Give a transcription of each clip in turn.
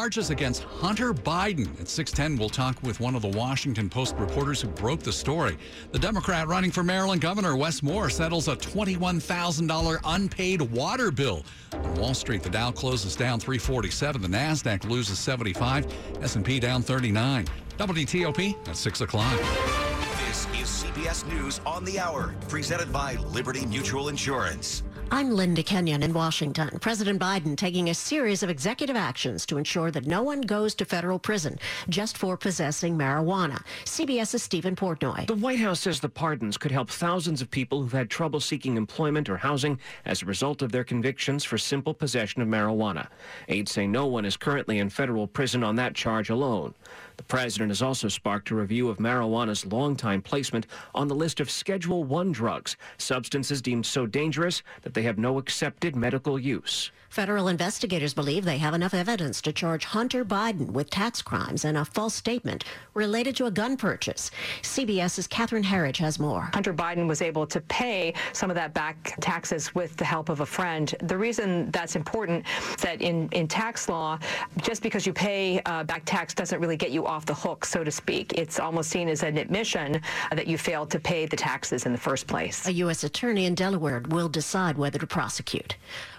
Charges against Hunter Biden. At 610, we'll talk with one of the Washington Post reporters who broke the story. The Democrat running for Maryland governor, Wes Moore, settles a $21,000 unpaid water bill. On Wall Street, the Dow closes down 347. The NASDAQ loses 75. S&P down 39. WTOP at 6 o'clock. This is CBS News on the Hour, presented by Liberty Mutual Insurance. I'm Linda Kenyon in Washington. President Biden taking a series of executive actions to ensure that no one goes to federal prison just for possessing marijuana. CBS's Steven Portnoy. The White House says the pardons could help thousands of people who've had trouble seeking employment or housing as a result of their convictions for simple possession of marijuana. Aides say no one is currently in federal prison on that charge alone. The president has also sparked a review of marijuana's long-time placement on the list of Schedule 1 drugs, substances deemed so dangerous that they have no accepted medical use. Federal investigators believe they have enough evidence to charge Hunter Biden with tax crimes and a false statement related to a gun purchase. CBS's Catherine Herridge has more. Hunter Biden was able to pay some of that back taxes with the help of a friend. The reason that's important is that in, in tax law, just because you pay uh, back tax doesn't really get you off the hook, so to speak. It's almost seen as an admission that you failed to pay the taxes in the first place. A U.S. attorney in Delaware will decide whether to prosecute.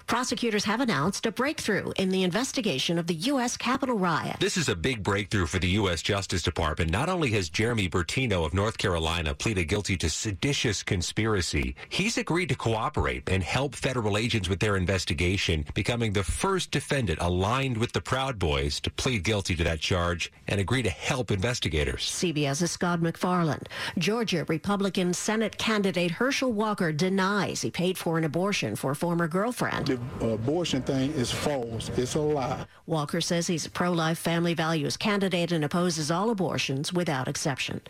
Prosecutors have announced a breakthrough in the investigation of the U.S. Capitol riot. This is a big breakthrough for the U.S. Justice Department. Not only has Jeremy Bertino of North Carolina pleaded guilty to seditious conspiracy, he's agreed to cooperate and help federal agents with their investigation, becoming the first defendant aligned with the Proud Boys to plead guilty to that charge and agree to help investigators. CBS's Scott MacFarlane. Georgia Republican Senate candidate Herschel Walker denies he paid for an abortion for a former girlfriend. The uh, abortion thing is false. It's a lie. Walker says he's a pro-life family values candidate and opposes all abortions without exception.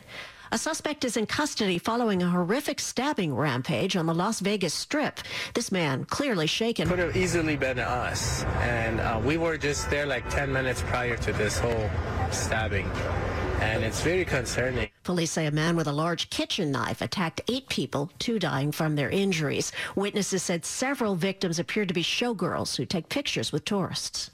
A suspect is in custody following a horrific stabbing rampage on the Las Vegas Strip. This man, clearly shaken. Could have easily been us. And uh, we were just there like 10 minutes prior to this whole stabbing. And it's very concerning. Police say a man with a large kitchen knife attacked eight people, two dying from their injuries. Witnesses said several victims appeared to be showgirls who take pictures with tourists.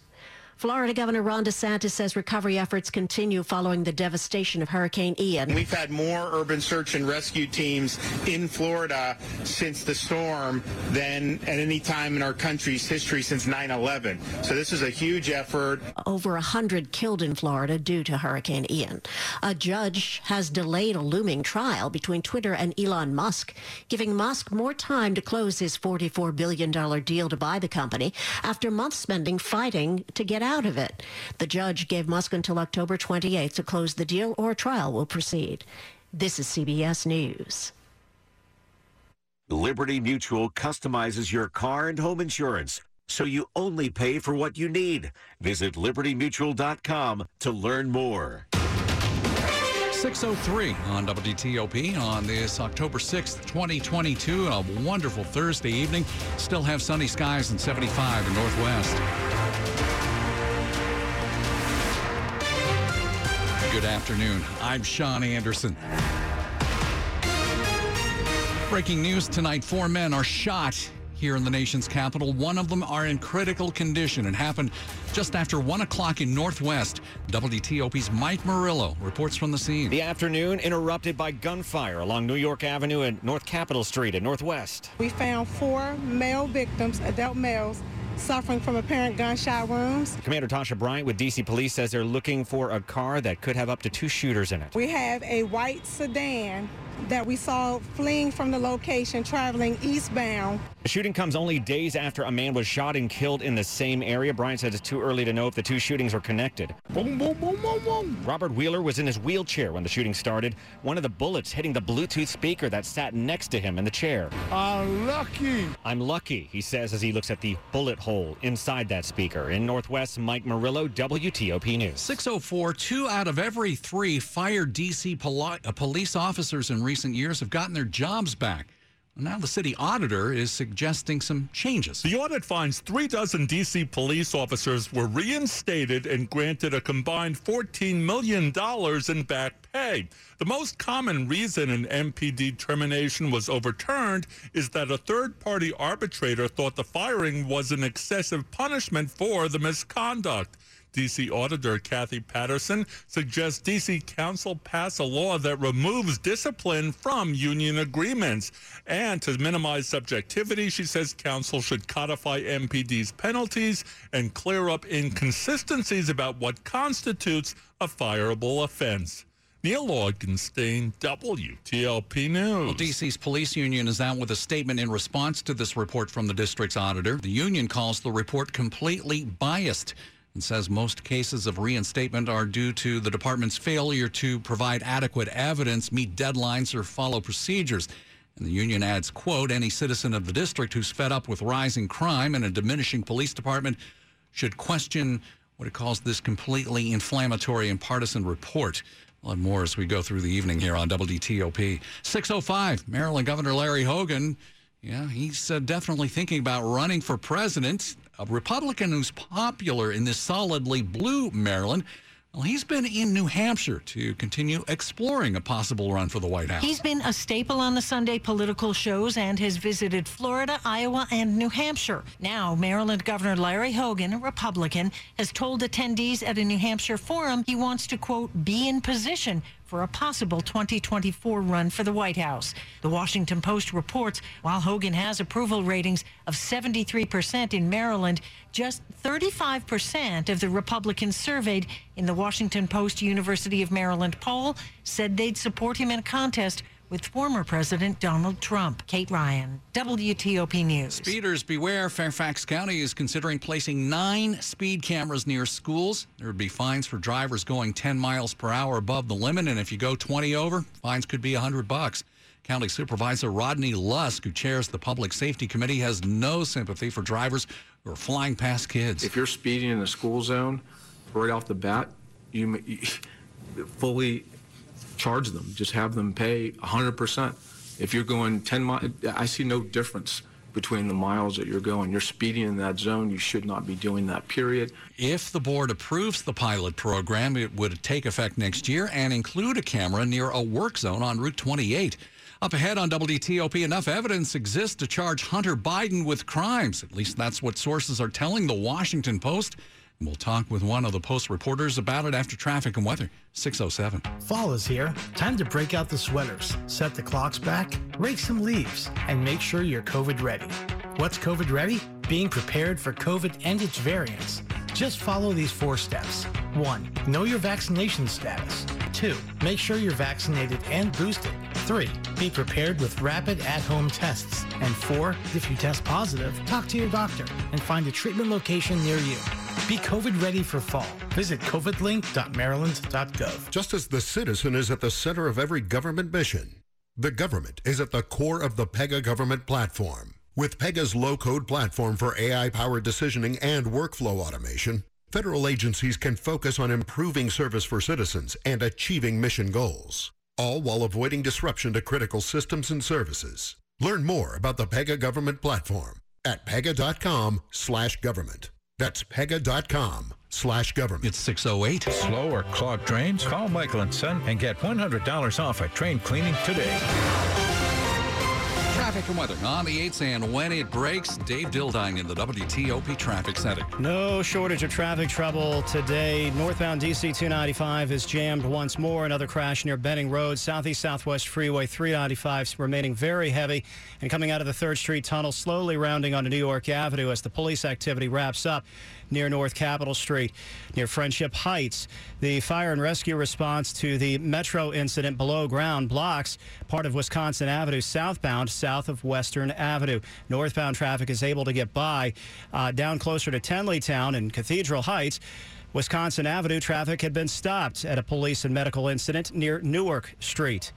Florida Governor Ron DeSantis says recovery efforts continue following the devastation of Hurricane Ian. We've had more urban search and rescue teams in Florida since the storm than at any time in our country's history since 9-11. So this is a huge effort. Over 100 killed in Florida due to Hurricane Ian. A judge has delayed a looming trial between Twitter and Elon Musk, giving Musk more time to close his $44 billion deal to buy the company after months spending fighting to get out of it. The judge gave Musk until October 28th to close the deal or trial will proceed. This is CBS News. Liberty Mutual customizes your car and home insurance so you only pay for what you need. Visit libertymutual.com to learn more. 603 on WTOP on this October 6th, 2022. A wonderful Thursday evening. Still have sunny skies and 75 in Northwest. Good afternoon. I'm Sean Anderson. Breaking news tonight four men are shot here in the nation's capital. One of them are in critical condition. It happened just after 1 o'clock in Northwest. WTOP's Mike Murillo reports from the scene. The afternoon interrupted by gunfire along New York Avenue and North Capitol Street in Northwest. We found four male victims, adult males, suffering from apparent gunshot wounds. Commander Tasha Bryant with DC Police says they're looking for a car that could have up to two shooters in it. We have a white sedan that we saw fleeing from the location traveling eastbound. The shooting comes only days after a man was shot and killed in the same area. Bryant says it's too early to know if the two shootings were connected. Boom, boom, boom, boom, boom. Robert Wheeler was in his wheelchair when the shooting started. One of the bullets hitting the Bluetooth speaker that sat next to him in the chair. I'm lucky. I'm lucky, he says as he looks at the bullet hole inside that speaker. In Northwest, Mike Murillo, WTOP News. 604, two out of every three fired D.C. Poli- uh, police officers in recent years have gotten their jobs back. Now the city auditor is suggesting some changes. The audit finds three dozen D.C. police officers were reinstated and granted a combined $14 million in back pay. The most common reason an MPD termination was overturned is that a third party arbitrator thought the firing was an excessive punishment for the misconduct. D.C. Auditor Kathy Patterson suggests D.C. Council pass a law that removes discipline from union agreements. And to minimize subjectivity, she says Council should codify MPD's penalties and clear up inconsistencies about what constitutes a fireable offense. Neil Augenstein, WTOP News. Well, DC's police union is out with a statement in response to this report from the district's auditor. The union calls the report completely biased and says most cases of reinstatement are due to the department's failure to provide adequate evidence, meet deadlines, or follow procedures. And the union adds, quote, any citizen of the district who's fed up with rising crime and a diminishing police department should question what it calls this completely inflammatory and partisan report. We'll more as we go through the evening here on WTOP. 605, Maryland Governor Larry Hogan. Yeah, he's uh, definitely thinking about running for president a Republican who's popular in this solidly blue Maryland. Well, he's been in New Hampshire to continue exploring a possible run for the White House. He's been a staple on the Sunday political shows and has visited Florida, Iowa, and New Hampshire. Now, Maryland Governor Larry Hogan, a Republican, has told attendees at a New Hampshire forum he wants to, quote, be in position for a possible 2024 run for the White House. The Washington Post reports while Hogan has approval ratings of 73% in Maryland, just 35% of the Republicans surveyed in the Washington Post University of Maryland poll said they'd support him in a contest with former President Donald Trump. Kate Ryan, WTOP News. Speeders beware. Fairfax County is considering placing nine speed cameras near schools. There would be fines for drivers going 10 miles per hour above the limit, and if you go 20 over, fines could be 100 bucks. County Supervisor Rodney Lusk, who chairs the Public Safety Committee, has no sympathy for drivers who are flying past kids. If you're speeding in a school zone, right off the bat, you, you fully charge them. Just have them pay 100%. If you're going 10 miles, I see no difference between the miles that you're going. You're speeding in that zone. You should not be doing that, period. If the board approves the pilot program, it would take effect next year and include a camera near a work zone on Route 28. Up ahead on WTOP, enough evidence exists to charge Hunter Biden with crimes. At least that's what sources are telling the Washington Post. We'll talk with one of the Post reporters about it after traffic and weather. 607. Fall is here. Time to break out the sweaters, set the clocks back, rake some leaves, and make sure you're COVID ready. What's COVID ready? Being prepared for COVID and its variants. Just follow these four steps. One, know your vaccination status. Two, make sure you're vaccinated and boosted. Three, be prepared with rapid at home tests. And four, if you test positive, talk to your doctor and find a treatment location near you. Be COVID ready for fall. Visit covidlink.maryland.gov. Just as the citizen is at the center of every government mission, the government is at the core of the Pega government platform. With Pega's low code platform for AI powered decisioning and workflow automation, federal agencies can focus on improving service for citizens and achieving mission goals, all while avoiding disruption to critical systems and services. Learn more about the Pega government platform at pega.com slash government. That's pega.com slash government. It's 608. Slow or clogged drains? Call Michael and Son and get $100 off a train cleaning today. Traffic and weather on the 8s and when it breaks, Dave Dildine in the WTOP Traffic Center. No shortage of traffic trouble today. Northbound DC 295 is jammed once more. Another crash near Benning Road. Southeast Southwest Freeway 395 remaining very heavy. And coming out of the 3rd Street Tunnel, slowly rounding onto New York Avenue as the police activity wraps up near North Capitol Street, near Friendship Heights. The fire and rescue response to the Metro incident below ground blocks part of Wisconsin Avenue southbound, south of Western Avenue. Northbound traffic is able to get by uh, down closer to Tenleytown and Cathedral Heights Wisconsin Avenue traffic had been stopped at a police and medical incident near Newark Street.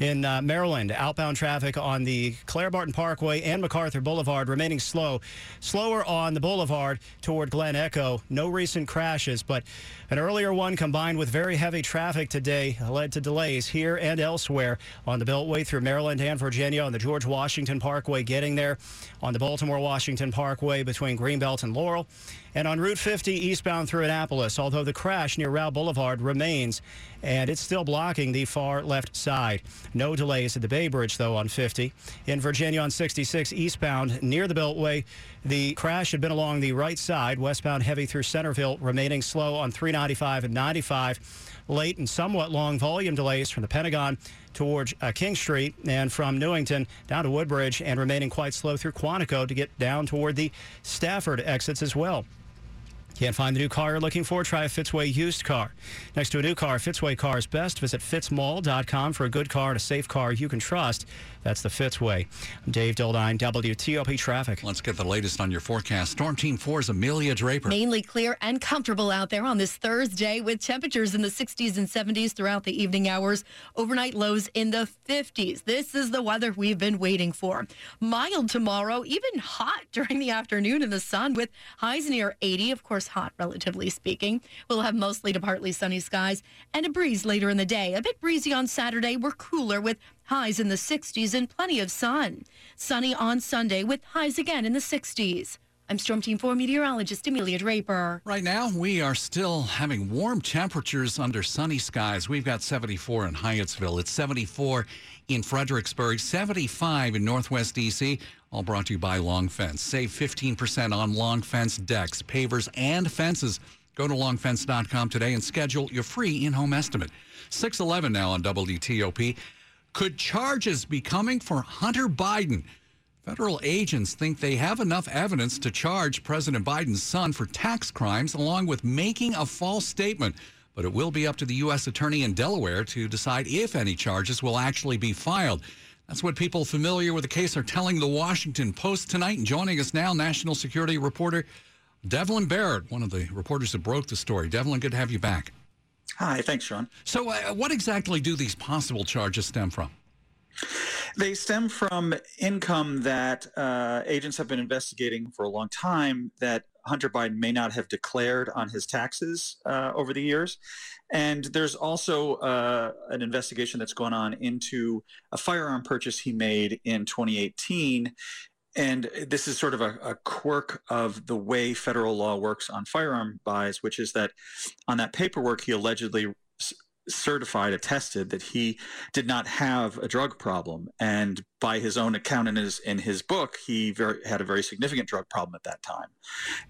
In uh, Maryland, outbound traffic on the Clara Barton Parkway and MacArthur Boulevard remaining slow. Slower on the boulevard toward Glen Echo. No recent crashes, but an earlier one combined with very heavy traffic today led to delays here and elsewhere on the Beltway through Maryland and Virginia on the George Washington Parkway getting there, on the Baltimore Washington Parkway between Greenbelt and Laurel, and on Route 50 eastbound through Annapolis, although the crash near Rowe Boulevard remains and it's still blocking the far left side. No delays at the Bay Bridge, though, on 50. In Virginia on 66 eastbound near the Beltway, the crash had been along the right side, westbound heavy through Centreville, remaining slow on 395 and 95. Late and somewhat long volume delays from the Pentagon towards uh, King Street and from Newington down to Woodbridge and remaining quite slow through Quantico to get down toward the Stafford exits as well. Can't find the new car you're looking for? Try a Fitzway used car. Next to a new car, Fitzway Cars Best. Visit fitzmall.com for a good car and a safe car you can trust. That's the Fitzway. I'm Dave Dildine, WTOP Traffic. Let's get the latest on your forecast. Storm Team 4's Amelia Draper. Mainly clear and comfortable out there on this Thursday with temperatures in the 60s and 70s throughout the evening hours. Overnight lows in the 50s. This is the weather we've been waiting for. Mild tomorrow, even hot during the afternoon in the sun with highs near 80. Of course, hot relatively speaking. We'll have mostly to partly sunny skies and a breeze later in the day. A bit breezy on Saturday. We're cooler with highs in the 60s and plenty of sun. Sunny on Sunday with highs again in the 60s. I'm Storm Team 4 meteorologist Amelia Draper. Right now, we are still having warm temperatures under sunny skies. We've got 74 in Hyattsville. It's 74 in Fredericksburg, 75 in Northwest DC. All brought to you by Long Fence. Save 15% on Long Fence decks, pavers, and fences. Go to longfence.com today and schedule your free in home estimate. 611 now on WTOP. Could charges be coming for Hunter Biden? Federal agents think they have enough evidence to charge President Biden's son for tax crimes along with making a false statement. But it will be up to the U.S. Attorney in Delaware to decide if any charges will actually be filed. That's what people familiar with the case are telling the Washington Post tonight. And joining us now, national security reporter Devlin Barrett, one of the reporters that broke the story. Devlin, good to have you back. Hi, thanks, Sean. So, uh, what exactly do these possible charges stem from? They stem from income that uh, agents have been investigating for a long time that Hunter Biden may not have declared on his taxes uh, over the years. And there's also uh, an investigation that's gone on into a firearm purchase he made in 2018 and eh, this is sort of a, a, quirk of the way federal law works on firearm buys, which is that on that paperwork, he allegedly certified, attested that he did not have a drug problem, and by his own account in his in his book, he very, had a very significant drug problem at that time.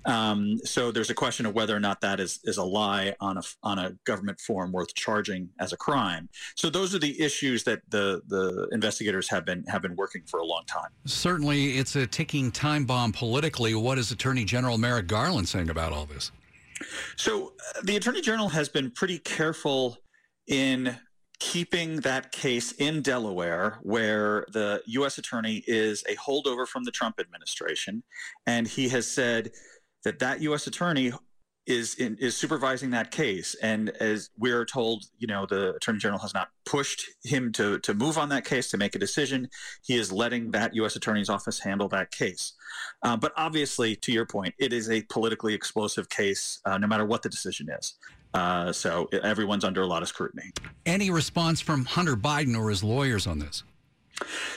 Um, so there's a question of whether or not that is is a lie on a on a government form worth charging as a crime. So those are the issues that the the investigators have been have been working for a long time. Certainly, it's a ticking time bomb politically. What is Attorney General Merrick Garland saying about all this? So uh, the Attorney General has been pretty careful in keeping that case in Delaware, where the U.S. attorney is a holdover from the Trump administration, and he has said that that U.S. attorney is in, is supervising that case. And as we're told, you know, the attorney general has not pushed him to to move on that case to make a decision. He is letting that U.S. attorney's office handle that case. Uh, but obviously, to your point, it is a politically explosive case, uh, no matter what the decision is. Uh, so everyone's under a lot of scrutiny. Any response from Hunter Biden or his lawyers on this?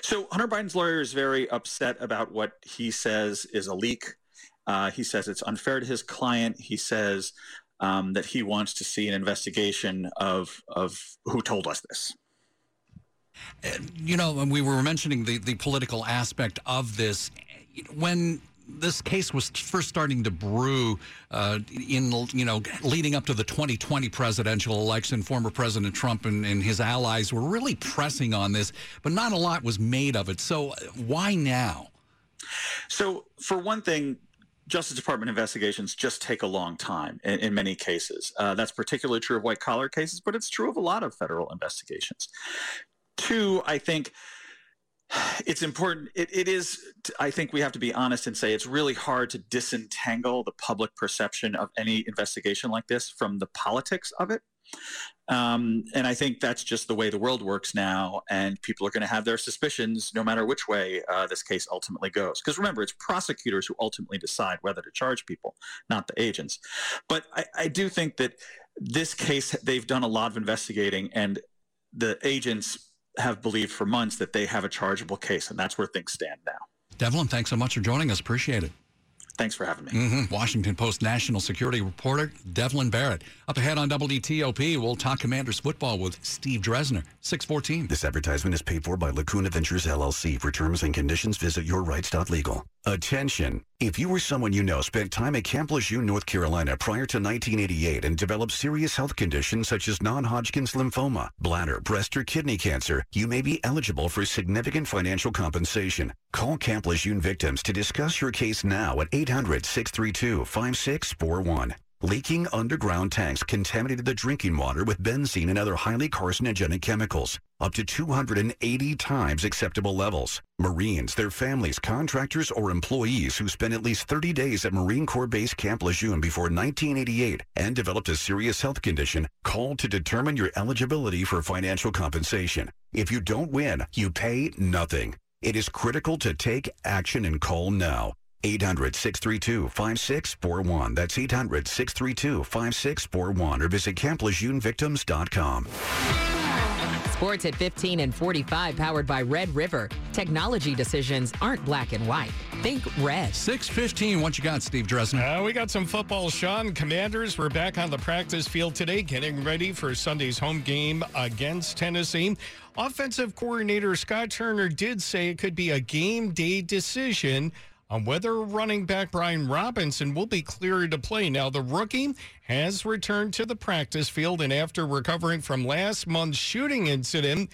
So Hunter Biden's lawyer is very upset about what he says is a leak. Uh, he says it's unfair to his client. He says um, that he wants to see an investigation of of who told us this. You know, we were mentioning the, the political aspect of this. When this case was first starting to brew uh, in you know leading up to the 2020 presidential election former president trump and, and, his allies were really pressing on this but not a lot was made of it so uh, why now so for one thing Justice Department investigations just take a long time in, in many cases. Uh, that's particularly true of white collar cases, but it's true of a lot of federal investigations. Two, I think it's important. It, it is, I think we have to be honest and say it's really hard to disentangle the public perception of any investigation like this from the politics of it. Um, and I think that's just the way the world works now. And people are going to have their suspicions no matter which way uh, this case ultimately goes. Because remember, it's prosecutors who ultimately decide whether to charge people, not the agents. But I, I do think that this case, they've done a lot of investigating, and the agents have believed for months that they have a chargeable case, and that's where things stand now. Devlin, thanks so much for joining us. Appreciate it. Thanks for having me. Mm-hmm. Washington Post national security reporter Devlin Barrett. Up ahead on WTOP, we'll talk Commanders football with Steve Dresner. 614. This advertisement is paid for by Lacuna Ventures LLC. For terms and conditions, visit yourrights.legal. Attention! If you or someone you know spent time at Camp Lejeune, North Carolina prior to 1988 and developed serious health conditions such as non-Hodgkin's lymphoma, bladder, breast, or kidney cancer, you may be eligible for significant financial compensation. Call Camp Lejeune victims to discuss your case now at 800-632-5641. Leaking underground tanks contaminated the drinking water with benzene and other highly carcinogenic chemicals, up to 280 times acceptable levels. Marines, their families, contractors, or employees who spent at least 30 days at Marine Corps Base Camp Lejeune before 1988 and developed a serious health condition, call to determine your eligibility for financial compensation. If you don't win, you pay nothing. It is critical to take action and call now. 800 632 5641. That's 800 632 5641 or visit CampLejeuneVictims.com. Sports at 15 and 45, powered by Red River. Technology decisions aren't black and white. Think red. 615. What you got, Steve Dresner? Uh, we got some football, Sean. Commanders were back on the practice field today, getting ready for Sunday's home game against Tennessee. Offensive coordinator Scott Turner did say it could be a game day decision on whether running back Brian Robinson will be cleared to play. Now, the rookie has returned to the practice field, and after recovering from last month's shooting incident,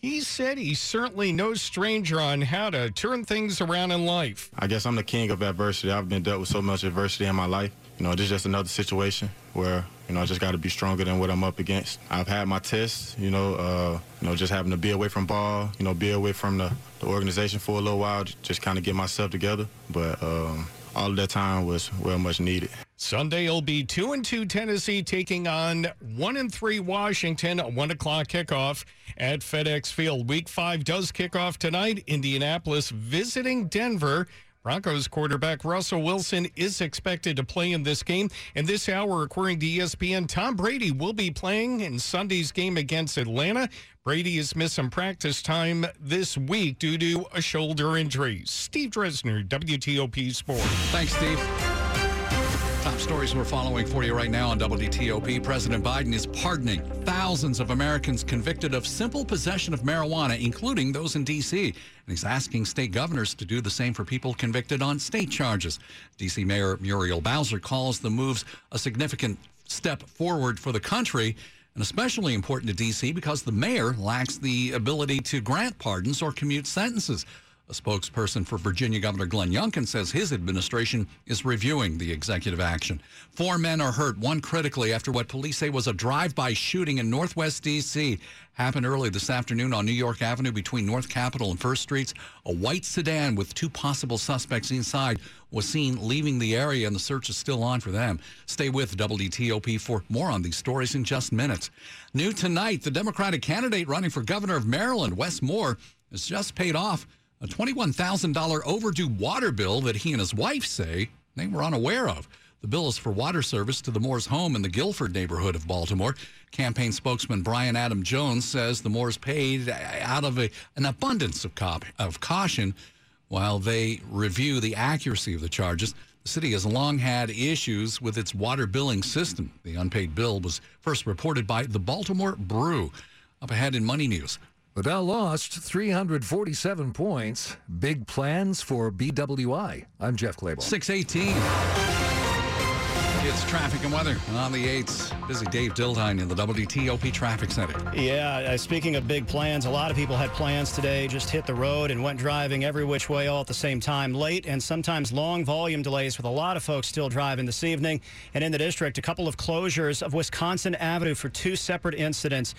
he said he's certainly no stranger on how to turn things around in life. I guess I'm the king of adversity. I've been dealt with so much adversity in my life. You know, this is just another situation where, you know, I just got to be stronger than what I'm up against. I've had my tests, you know, uh, you know, just having to be away from ball, you know, be away from the, the organization for a little while, just kind of get myself together. But um, all of that time was well much needed. Sunday will be two and two Tennessee taking on one and three Washington. A one o'clock kickoff at FedEx Field. Week five does kick off tonight. Indianapolis visiting Denver. Broncos quarterback Russell Wilson is expected to play in this game. And this hour, according to ESPN, Tom Brady will be playing in Sunday's game against Atlanta. Brady is missing practice time this week due to a shoulder injury. Steve Dresner, WTOP Sports. Thanks, Steve. Top stories we're following for you right now on WTOP. President Biden is pardoning thousands of Americans convicted of simple possession of marijuana, including those in D.C. And he's asking state governors to do the same for people convicted on state charges. D.C. Mayor Muriel Bowser calls the moves a significant step forward for the country and especially important to D.C. because the mayor lacks the ability to grant pardons or commute sentences. A spokesperson for Virginia Governor Glenn Youngkin says his administration is reviewing the executive action. Four men are hurt, one critically, after what police say was a drive-by shooting in Northwest D.C. Happened early this afternoon on New York Avenue between North Capitol and First Streets. A white sedan with two possible suspects inside was seen leaving the area, and the search is still on for them. Stay with WTOP for more on these stories in just minutes. New tonight, the Democratic candidate running for governor of Maryland, Wes Moore, has just paid off a $21,000 overdue water bill that he and his wife say they were unaware of. The bill is for water service to the Moores home in the Guilford neighborhood of Baltimore. Campaign spokesman Brian Adam Jones says the Moores paid out of a, an abundance of, cop, of caution while they review the accuracy of the charges. The city has long had issues with its water billing system. The unpaid bill was first reported by the Baltimore Brew. Up ahead in Money News. The Dow lost 347 points. Big plans for BWI. I'm Jeff Clabaugh. 618. It's traffic and weather on the 8s. Busy Dave Dildine in the WTOP Traffic Center. Yeah, uh, speaking of big plans, a lot of people had plans today, just hit the road and went driving every which way all at the same time. Late and sometimes long volume delays with a lot of folks still driving this evening. And in the district, a couple of closures of Wisconsin Avenue for two separate incidents.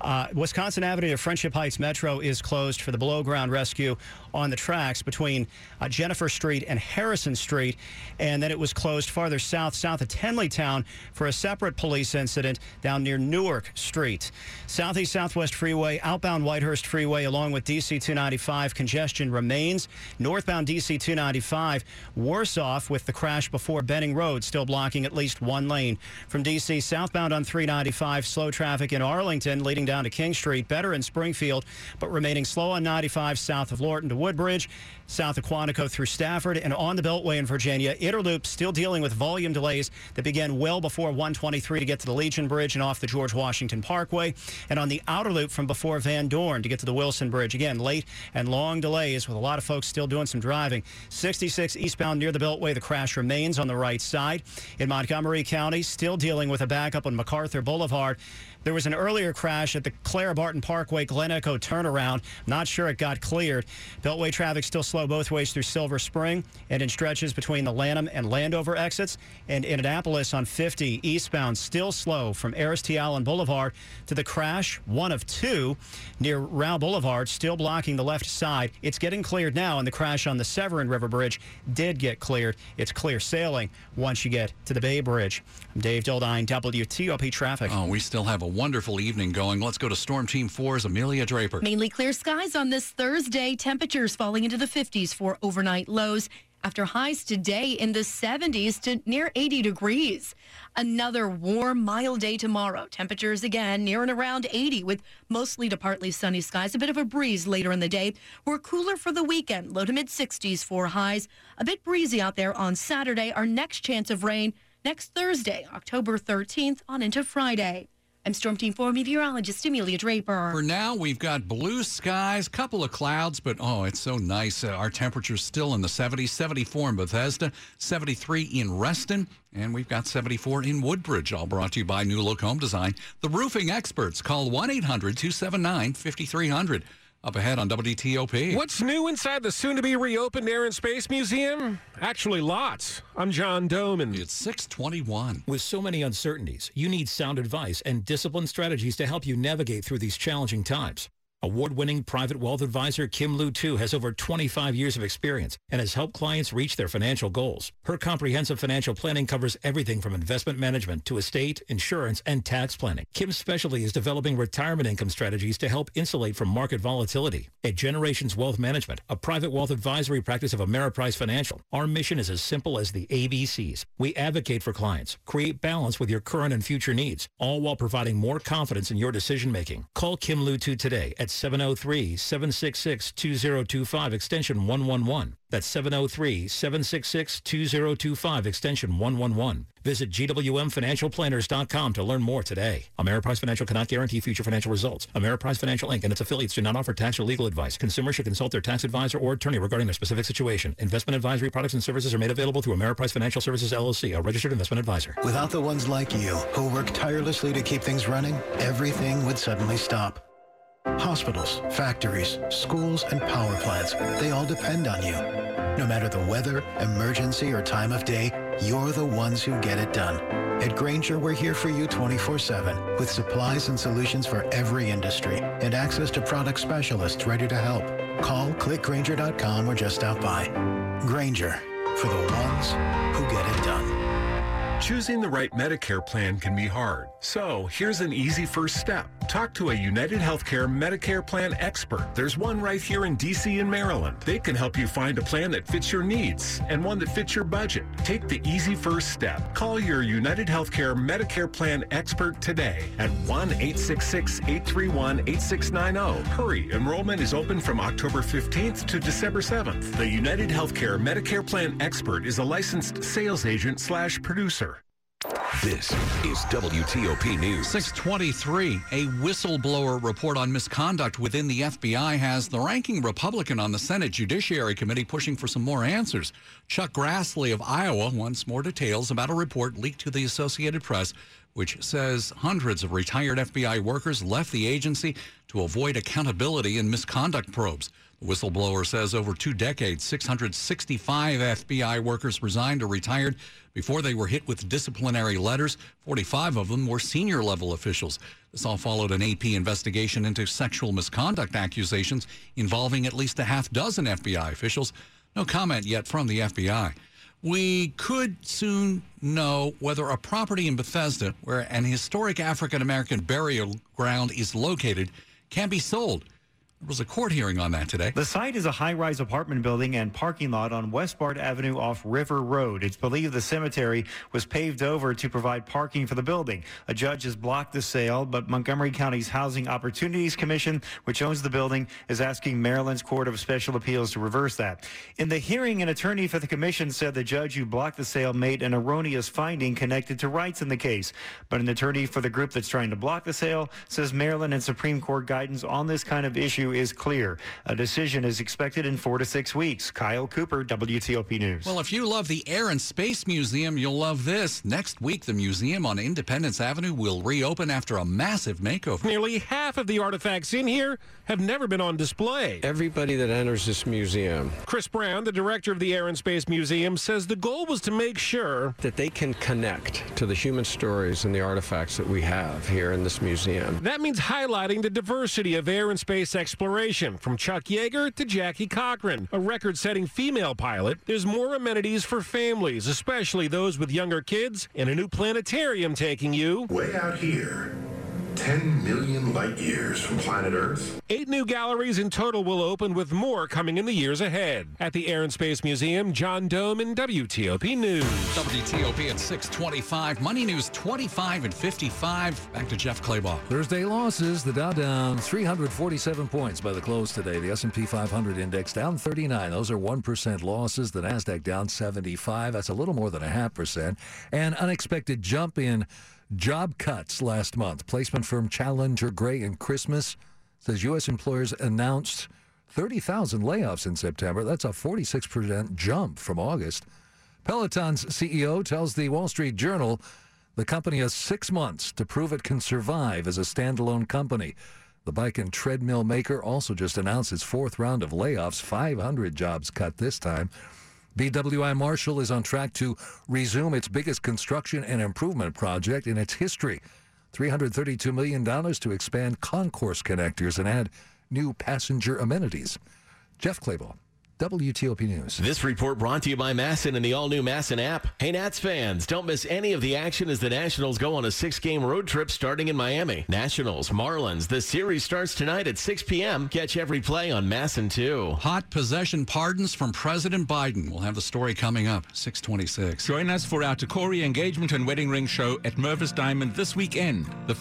Uh, Wisconsin Avenue to Friendship Heights Metro is closed for the below ground rescue on the tracks between uh, Jennifer Street and Harrison Street. And then it was closed farther south, south of Tenleytown, for a separate police incident down near Newark Street. Southeast Southwest Freeway, outbound Whitehurst Freeway, along with DC 295, congestion remains. Northbound DC 295, worse off with the crash before Benning Road, still blocking at least one lane. From DC southbound on 395, slow traffic in Arlington, leading down to King Street, better in Springfield, but remaining slow on 95 south of Lorton to Woodbridge, south of Quantico through Stafford, and on the Beltway in Virginia. Inner Loop still dealing with volume delays that began well before 123 to get to the Legion Bridge and off the George Washington Parkway, and on the outer loop from before Van Dorn to get to the Wilson Bridge. Again, late and long delays with a lot of folks still doing some driving. 66 eastbound near the Beltway, the crash remains on the right side. In Montgomery County, still dealing with a backup on MacArthur Boulevard. There was an earlier crash at the Clara Barton Parkway Glen Echo turnaround. Not sure it got cleared. Beltway traffic still slow both ways through Silver Spring and in stretches between the Lanham and Landover exits. And in Annapolis on 50 eastbound, still slow from Aris. Allen Boulevard to the crash, one of two near Rowe Boulevard, still blocking the left side. It's getting cleared now, and the crash on the Severn River Bridge did get cleared. It's clear sailing once you get to the Bay Bridge. I'm Dave Dildine, WTOP Traffic. Oh, we still have a wonderful evening going. Let's go to Storm Team 4's Amelia Draper. Mainly clear skies on this Thursday. Temperatures falling into the 50s for overnight lows after highs today in the 70s to near 80 degrees. Another warm, mild day tomorrow. Temperatures again near and around 80 with mostly to partly sunny skies. A bit of a breeze later in the day. We're cooler for the weekend. Low to mid 60s for highs. A bit breezy out there on Saturday. Our next chance of rain next Thursday, October 13th on into Friday. I'm Storm Team 4 meteorologist Amelia Draper. For now, we've got blue skies, couple of clouds, but oh, it's so nice. Uh, our temperature's still in the 70s, 74 in Bethesda, 73 in Reston, and we've got 74 in Woodbridge, all brought to you by New Look Home Design. The roofing experts call 1 800 279 5300. Up ahead on WTOP. What's new inside the soon to be reopened Air and Space Museum? Actually, lots. I'm John Domen. It's 621. With so many uncertainties, you need sound advice and disciplined strategies to help you navigate through these challenging times. Award-winning private wealth advisor Kim Lu Tu has over 25 years of experience and has helped clients reach their financial goals. Her comprehensive financial planning covers everything from investment management to estate, insurance, and tax planning. Kim's specialty is developing retirement income strategies to help insulate from market volatility. At Generations Wealth Management, a private wealth advisory practice of Ameriprise Financial, our mission is as simple as the ABCs. We advocate for clients, create balance with your current and future needs, all while providing more confidence in your decision making. Call Kim Lu Tu today at 703-766-2025 extension 111. That's 703-766-2025 extension 111. Visit GWMFinancialPlanners.com to learn more today. Ameriprise Financial cannot guarantee future financial results. Ameriprise Financial Inc. and its affiliates do not offer tax or legal advice. Consumers should consult their tax advisor or attorney regarding their specific situation. Investment advisory products and services are made available through Ameriprise Financial Services LLC, a registered investment advisor. Without the ones like you who work tirelessly to keep things running, everything would suddenly stop. Hospitals, factories, schools, and power plants, they all depend on you. No matter the weather, emergency, or time of day, you're the ones who get it done. At Grainger, we're here for you 24-7 with supplies and solutions for every industry and access to product specialists ready to help. Call clickgrainger.com or just stop by. Grainger, for the ones who get it done. Choosing the right Medicare plan can be hard. So here's an easy first step. Talk to a United Healthcare Medicare plan expert. There's one right here in DC and Maryland. They can help you find a plan that fits your needs and one that fits your budget. Take the easy first step. Call your United Healthcare Medicare plan expert today at 1-866-831-8690. Hurry, enrollment is open from October 15th to December 7th. The United Healthcare Medicare plan expert is a licensed sales agent slash producer. This is WTOP News. 623. A whistleblower report on misconduct within the FBI has the ranking Republican on the Senate Judiciary Committee pushing for some more answers. Chuck Grassley of Iowa wants more details about a report leaked to the Associated Press, which says hundreds of retired FBI workers left the agency to avoid accountability in misconduct probes. Whistleblower says over two decades, 665 FBI workers resigned or retired before they were hit with disciplinary letters. 45 of them were senior level officials. This all followed an AP investigation into sexual misconduct accusations involving at least a half dozen FBI officials. No comment yet from the FBI. We could soon know whether a property in Bethesda, where an historic African American burial ground is located, can be sold. There was a court hearing on that today. The site is a high rise apartment building and parking lot on Westbard Avenue off River Road. It's believed the cemetery was paved over to provide parking for the building. A judge has blocked the sale, but Montgomery County's Housing Opportunities Commission, which owns the building, is asking Maryland's Court of Special Appeals to reverse that. In the hearing, an attorney for the commission said the judge who blocked the sale made an erroneous finding connected to rights in the case. But an attorney for the group that's trying to block the sale says Maryland and Supreme Court guidance on this kind of issue is clear. A decision is expected in four to six weeks. Kyle Cooper, WTOP News. Well, if you love the Air and Space Museum, you'll love this. Next week, the museum on Independence Avenue will reopen after a massive makeover. Nearly half of the artifacts in here have never been on display. Everybody that enters this museum. Chris Browne, the director of the Air and Space Museum, says the goal was to make sure that they can connect to the human stories and the artifacts that we have here in this museum. That means highlighting the diversity of air and space exploration from Chuck Yeager to Jackie Cochran, a record setting female pilot. There's more amenities for families, especially those with younger kids, and a new planetarium taking you way out here. 10 million light years from planet Earth. Eight new galleries in total will open with more coming in the years ahead. At the Air and Space Museum, John Domen WTOP News. WTOP at 625. Money News 25 and 55. Back to Jeff Clabaugh. Thursday losses. The Dow down 347 points by the close today. The S&P 500 index down 39. Those are 1% losses. The Nasdaq down 75. That's a little more than a half percent. An unexpected jump in job cuts last month. Placement firm Challenger Gray and Christmas says U.S. employers announced 30,000 layoffs in September. That's a 46% jump from August. Peloton's CEO tells the Wall Street Journal the company has six months to prove it can survive as a standalone company. The bike and treadmill maker also just announced its fourth round of layoffs, 500 jobs cut this time. BWI Marshall is on track to resume its biggest construction and improvement project in its history. $332 million to expand concourse connectors and add new passenger amenities. Jeff Clabaugh. WTOP News. This report brought to you by MASN and the all-new MASN app. Hey, Nats fans, don't miss any of the action as the Nationals go on a six-game road trip starting in Miami. Nationals, Marlins, the series starts tonight at 6 p.m. Catch every play on MASN 2. Hot possession pardons from President Biden. We'll have the story coming up, 626. Join us for our Tacori engagement and wedding ring show at Mervis Diamond this weekend. The